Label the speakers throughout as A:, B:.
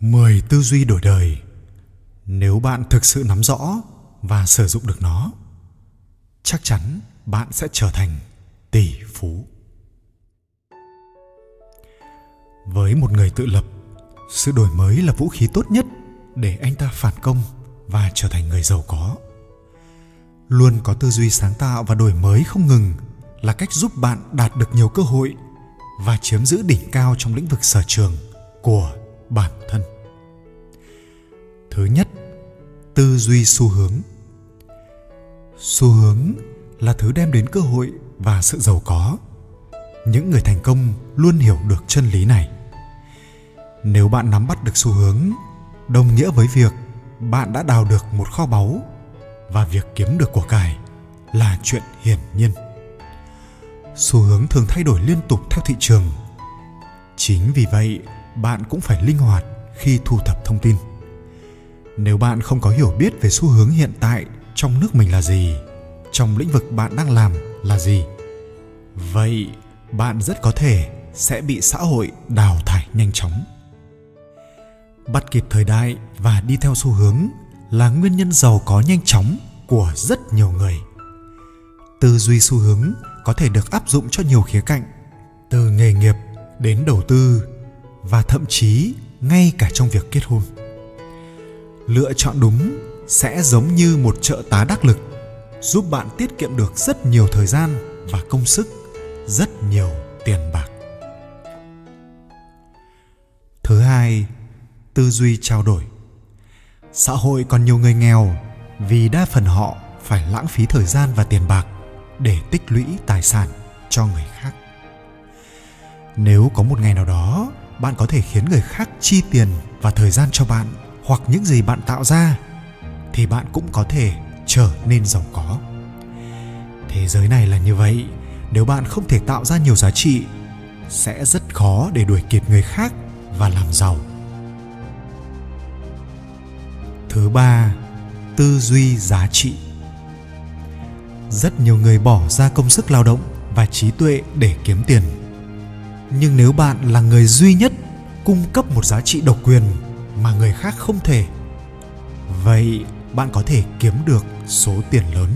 A: 10 tư duy đổi đời. Nếu bạn thực sự nắm rõ và sử dụng được nó, chắc chắn bạn sẽ trở thành tỷ phú. Với một người tự lập, sự đổi mới là vũ khí tốt nhất để anh ta phản công và trở thành người giàu có. Luôn có tư duy sáng tạo và đổi mới không ngừng là cách giúp bạn đạt được nhiều cơ hội và chiếm giữ đỉnh cao trong lĩnh vực sở trường của bản thân. Thứ nhất, tư duy xu hướng. Xu hướng là thứ đem đến cơ hội và sự giàu có. Những người thành công luôn hiểu được chân lý này. Nếu bạn nắm bắt được xu hướng, đồng nghĩa với việc bạn đã đào được một kho báu và việc kiếm được của cải là chuyện hiển nhiên. Xu hướng thường thay đổi liên tục theo thị trường. Chính vì vậy bạn cũng phải linh hoạt khi thu thập thông tin. Nếu bạn không có hiểu biết về xu hướng hiện tại trong nước mình là gì, trong lĩnh vực bạn đang làm là gì, vậy bạn rất có thể sẽ bị xã hội đào thải nhanh chóng. Bắt kịp thời đại và đi theo xu hướng là nguyên nhân giàu có nhanh chóng của rất nhiều người. Tư duy xu hướng có thể được áp dụng cho nhiều khía cạnh, từ nghề nghiệp đến đầu tư và thậm chí ngay cả trong việc kết hôn. Lựa chọn đúng sẽ giống như một trợ tá đắc lực, giúp bạn tiết kiệm được rất nhiều thời gian và công sức, rất nhiều tiền bạc. Thứ hai, tư duy trao đổi. Xã hội còn nhiều người nghèo vì đa phần họ phải lãng phí thời gian và tiền bạc để tích lũy tài sản cho người khác. Nếu có một ngày nào đó bạn có thể khiến người khác chi tiền và thời gian cho bạn, hoặc những gì bạn tạo ra, thì bạn cũng có thể trở nên giàu có. Thế giới này là như vậy. Nếu bạn không thể tạo ra nhiều giá trị, sẽ rất khó để đuổi kịp người khác và làm giàu. Thứ ba, tư duy giá trị. Rất nhiều người bỏ ra công sức lao động và trí tuệ để kiếm tiền nhưng nếu bạn là người duy nhất cung cấp một giá trị độc quyền mà người khác không thể, vậy bạn có thể kiếm được số tiền lớn.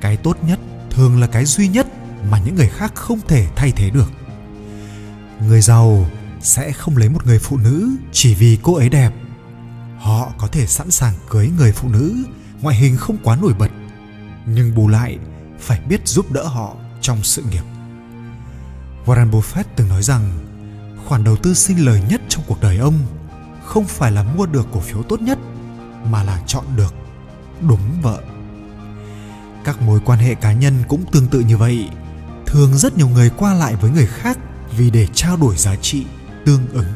A: Cái tốt nhất thường là cái duy nhất mà những người khác không thể thay thế được. Người giàu sẽ không lấy một người phụ nữ chỉ vì cô ấy đẹp. Họ có thể sẵn sàng cưới người phụ nữ, ngoại hình không quá nổi bật, nhưng bù lại phải biết giúp đỡ họ trong sự nghiệp warren buffett từng nói rằng, khoản đầu tư sinh lời nhất trong cuộc đời ông không phải là mua được cổ phiếu tốt nhất, mà là chọn được đúng vợ. Các mối quan hệ cá nhân cũng tương tự như vậy. Thường rất nhiều người qua lại với người khác vì để trao đổi giá trị tương ứng.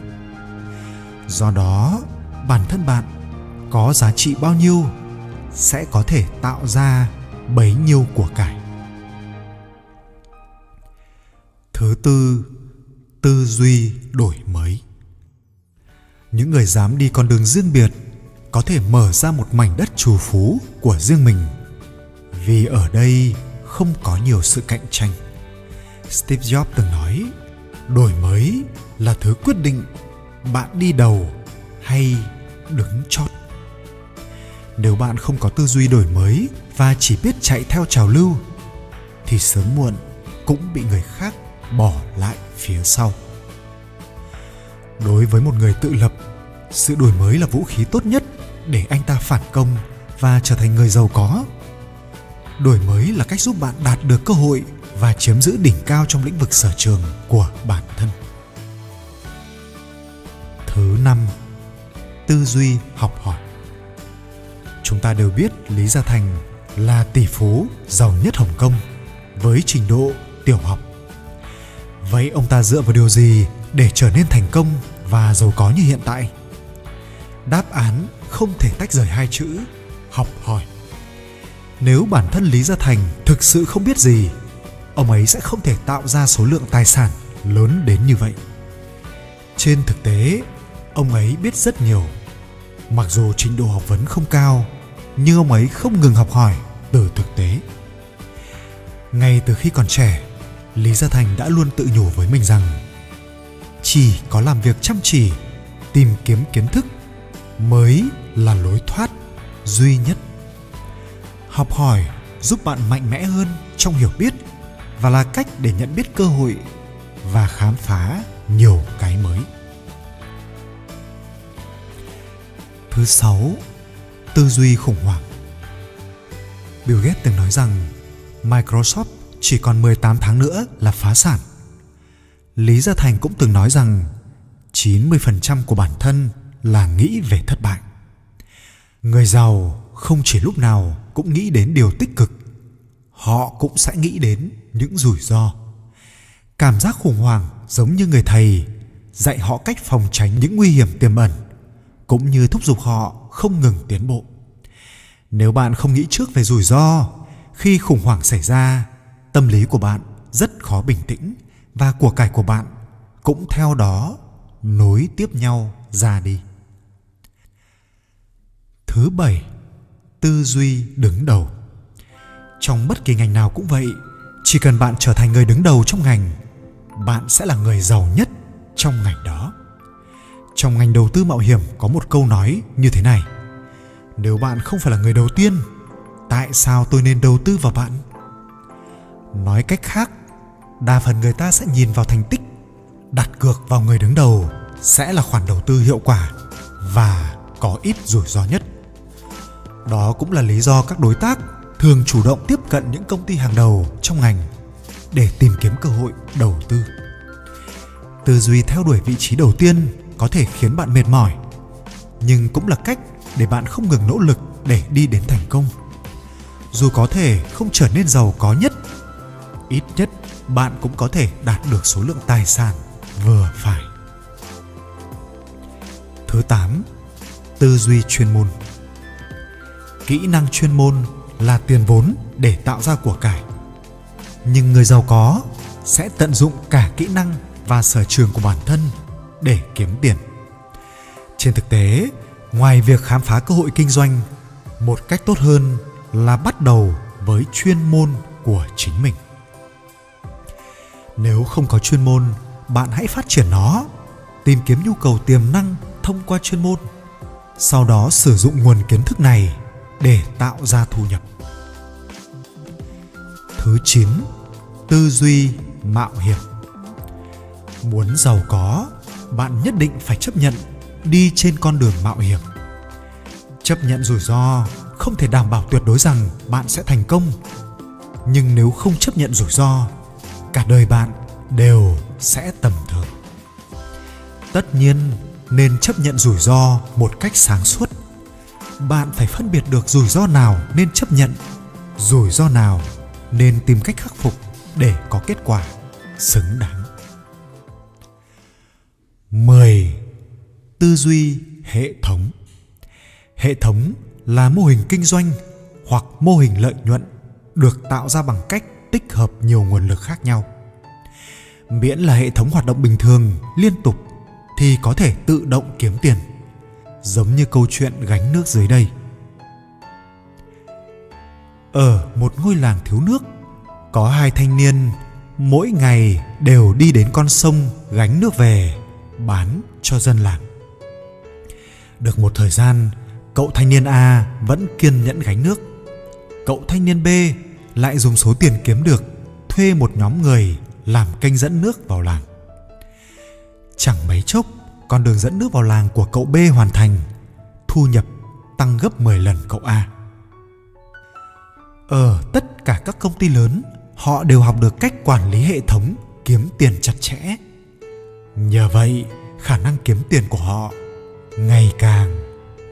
A: Do đó, bản thân bạn có giá trị bao nhiêu sẽ có thể tạo ra bấy nhiêu của cải. Thứ tư tư duy đổi mới. Những người dám đi con đường riêng biệt có thể mở ra một mảnh đất trù phú của riêng mình. Vì ở đây không có nhiều sự cạnh tranh. Steve jobs từng nói, đổi mới là thứ quyết định bạn đi đầu hay đứng chót. Nếu bạn không có tư duy đổi mới và chỉ biết chạy theo trào lưu, thì sớm muộn cũng bị người khác bỏ lại phía sau. Đối với một người tự lập, sự đổi mới là vũ khí tốt nhất để anh ta phản công và trở thành người giàu có. Đổi mới là cách giúp bạn đạt được cơ hội và chiếm giữ đỉnh cao trong lĩnh vực sở trường của bản thân. Thứ năm, tư duy học hỏi. Chúng ta đều biết lý gia thành là tỷ phú giàu nhất hồng kông với trình độ tiểu học vậy ông ta dựa vào điều gì để trở nên thành công và giàu có như hiện tại? Đáp án không thể tách rời hai chữ, học hỏi. Nếu bản thân lý gia thành thực sự không biết gì, ông ấy sẽ không thể tạo ra số lượng tài sản lớn đến như vậy. Trên thực tế, ông ấy biết rất nhiều. Mặc dù trình độ học vấn không cao, nhưng ông ấy không ngừng học hỏi từ thực tế. Ngay từ khi còn trẻ lý gia thành đã luôn tự nhủ với mình rằng, chỉ có làm việc chăm chỉ, tìm kiếm kiến thức mới là lối thoát duy nhất. Học hỏi giúp bạn mạnh mẽ hơn trong hiểu biết và là cách để nhận biết cơ hội và khám phá nhiều cái mới. Thứ sáu, tư duy khủng hoảng. Bill Gates từng nói rằng, Microsoft chỉ còn 18 tháng nữa là phá sản. Lý Gia Thành cũng từng nói rằng 90% của bản thân là nghĩ về thất bại. Người giàu không chỉ lúc nào cũng nghĩ đến điều tích cực, họ cũng sẽ nghĩ đến những rủi ro. Cảm giác khủng hoảng giống như người thầy dạy họ cách phòng tránh những nguy hiểm tiềm ẩn cũng như thúc giục họ không ngừng tiến bộ. Nếu bạn không nghĩ trước về rủi ro, khi khủng hoảng xảy ra, tâm lý của bạn rất khó bình tĩnh và của cải của bạn cũng theo đó nối tiếp nhau ra đi. Thứ bảy, tư duy đứng đầu. Trong bất kỳ ngành nào cũng vậy, chỉ cần bạn trở thành người đứng đầu trong ngành, bạn sẽ là người giàu nhất trong ngành đó. Trong ngành đầu tư mạo hiểm có một câu nói như thế này: Nếu bạn không phải là người đầu tiên, tại sao tôi nên đầu tư vào bạn? Nói cách khác, đa phần người ta sẽ nhìn vào thành tích, đặt cược vào người đứng đầu sẽ là khoản đầu tư hiệu quả và có ít rủi ro nhất. Đó cũng là lý do các đối tác thường chủ động tiếp cận những công ty hàng đầu trong ngành để tìm kiếm cơ hội đầu tư. Tư duy theo đuổi vị trí đầu tiên có thể khiến bạn mệt mỏi, nhưng cũng là cách để bạn không ngừng nỗ lực để đi đến thành công. Dù có thể không trở nên giàu có nhất, ít nhất bạn cũng có thể đạt được số lượng tài sản vừa phải. Thứ 8. Tư duy chuyên môn. Kỹ năng chuyên môn là tiền vốn để tạo ra của cải. Nhưng người giàu có sẽ tận dụng cả kỹ năng và sở trường của bản thân để kiếm tiền. Trên thực tế, ngoài việc khám phá cơ hội kinh doanh, một cách tốt hơn là bắt đầu với chuyên môn của chính mình. Nếu không có chuyên môn, bạn hãy phát triển nó, tìm kiếm nhu cầu tiềm năng thông qua chuyên môn. Sau đó sử dụng nguồn kiến thức này để tạo ra thu nhập. Thứ 9 tư duy mạo hiểm. Muốn giàu có bạn nhất định phải chấp nhận đi trên con đường mạo hiểm. Chấp nhận rủi ro không thể đảm bảo tuyệt đối rằng bạn sẽ thành công. Nhưng nếu không chấp nhận rủi ro cả đời bạn đều sẽ tầm thường. Tất nhiên nên chấp nhận rủi ro một cách sáng suốt. Bạn phải phân biệt được rủi ro nào nên chấp nhận, rủi ro nào nên tìm cách khắc phục để có kết quả xứng đáng. 10. Tư duy hệ thống. Hệ thống là mô hình kinh doanh hoặc mô hình lợi nhuận được tạo ra bằng cách tích hợp nhiều nguồn lực khác nhau. Miễn là hệ thống hoạt động bình thường, liên tục thì có thể tự động kiếm tiền giống như câu chuyện gánh nước dưới đây ở một ngôi làng thiếu nước có hai thanh niên mỗi ngày đều đi đến con sông gánh nước về bán cho dân làng được một thời gian cậu thanh niên a vẫn kiên nhẫn gánh nước cậu thanh niên b lại dùng số tiền kiếm được thuê một nhóm người làm kênh dẫn nước vào làng Chẳng mấy chốc, con đường dẫn nước vào làng của cậu B hoàn thành, thu nhập tăng gấp 10 lần cậu A. Ở tất cả các công ty lớn, họ đều học được cách quản lý hệ thống kiếm tiền chặt chẽ. Nhờ vậy, khả năng kiếm tiền của họ ngày càng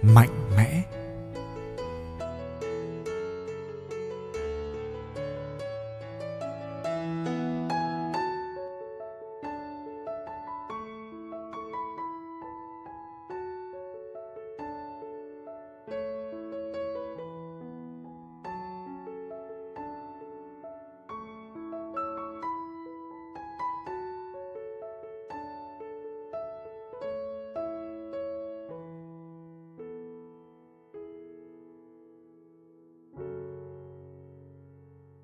A: mạnh mẽ.